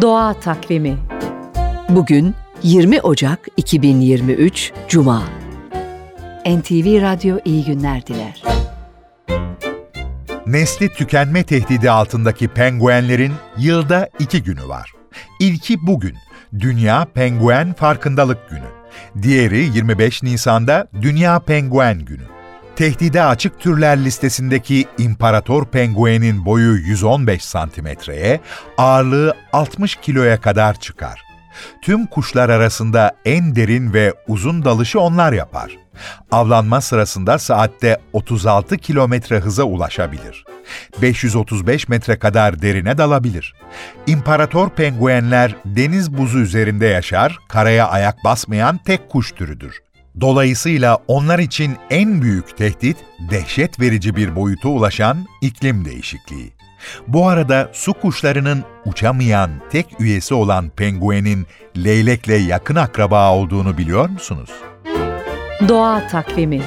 Doğa Takvimi Bugün 20 Ocak 2023 Cuma. NTV Radyo iyi günler diler. Nesli tükenme tehdidi altındaki penguenlerin yılda iki günü var. İlki bugün, Dünya Penguen Farkındalık Günü. Diğeri 25 Nisan'da Dünya Penguen Günü. Tehdide açık türler listesindeki imparator penguenin boyu 115 santimetreye, ağırlığı 60 kiloya kadar çıkar. Tüm kuşlar arasında en derin ve uzun dalışı onlar yapar. Avlanma sırasında saatte 36 kilometre hıza ulaşabilir. 535 metre kadar derine dalabilir. İmparator penguenler deniz buzu üzerinde yaşar, karaya ayak basmayan tek kuş türüdür. Dolayısıyla onlar için en büyük tehdit dehşet verici bir boyuta ulaşan iklim değişikliği. Bu arada su kuşlarının uçamayan tek üyesi olan penguenin leylekle yakın akraba olduğunu biliyor musunuz? Doğa Takvimi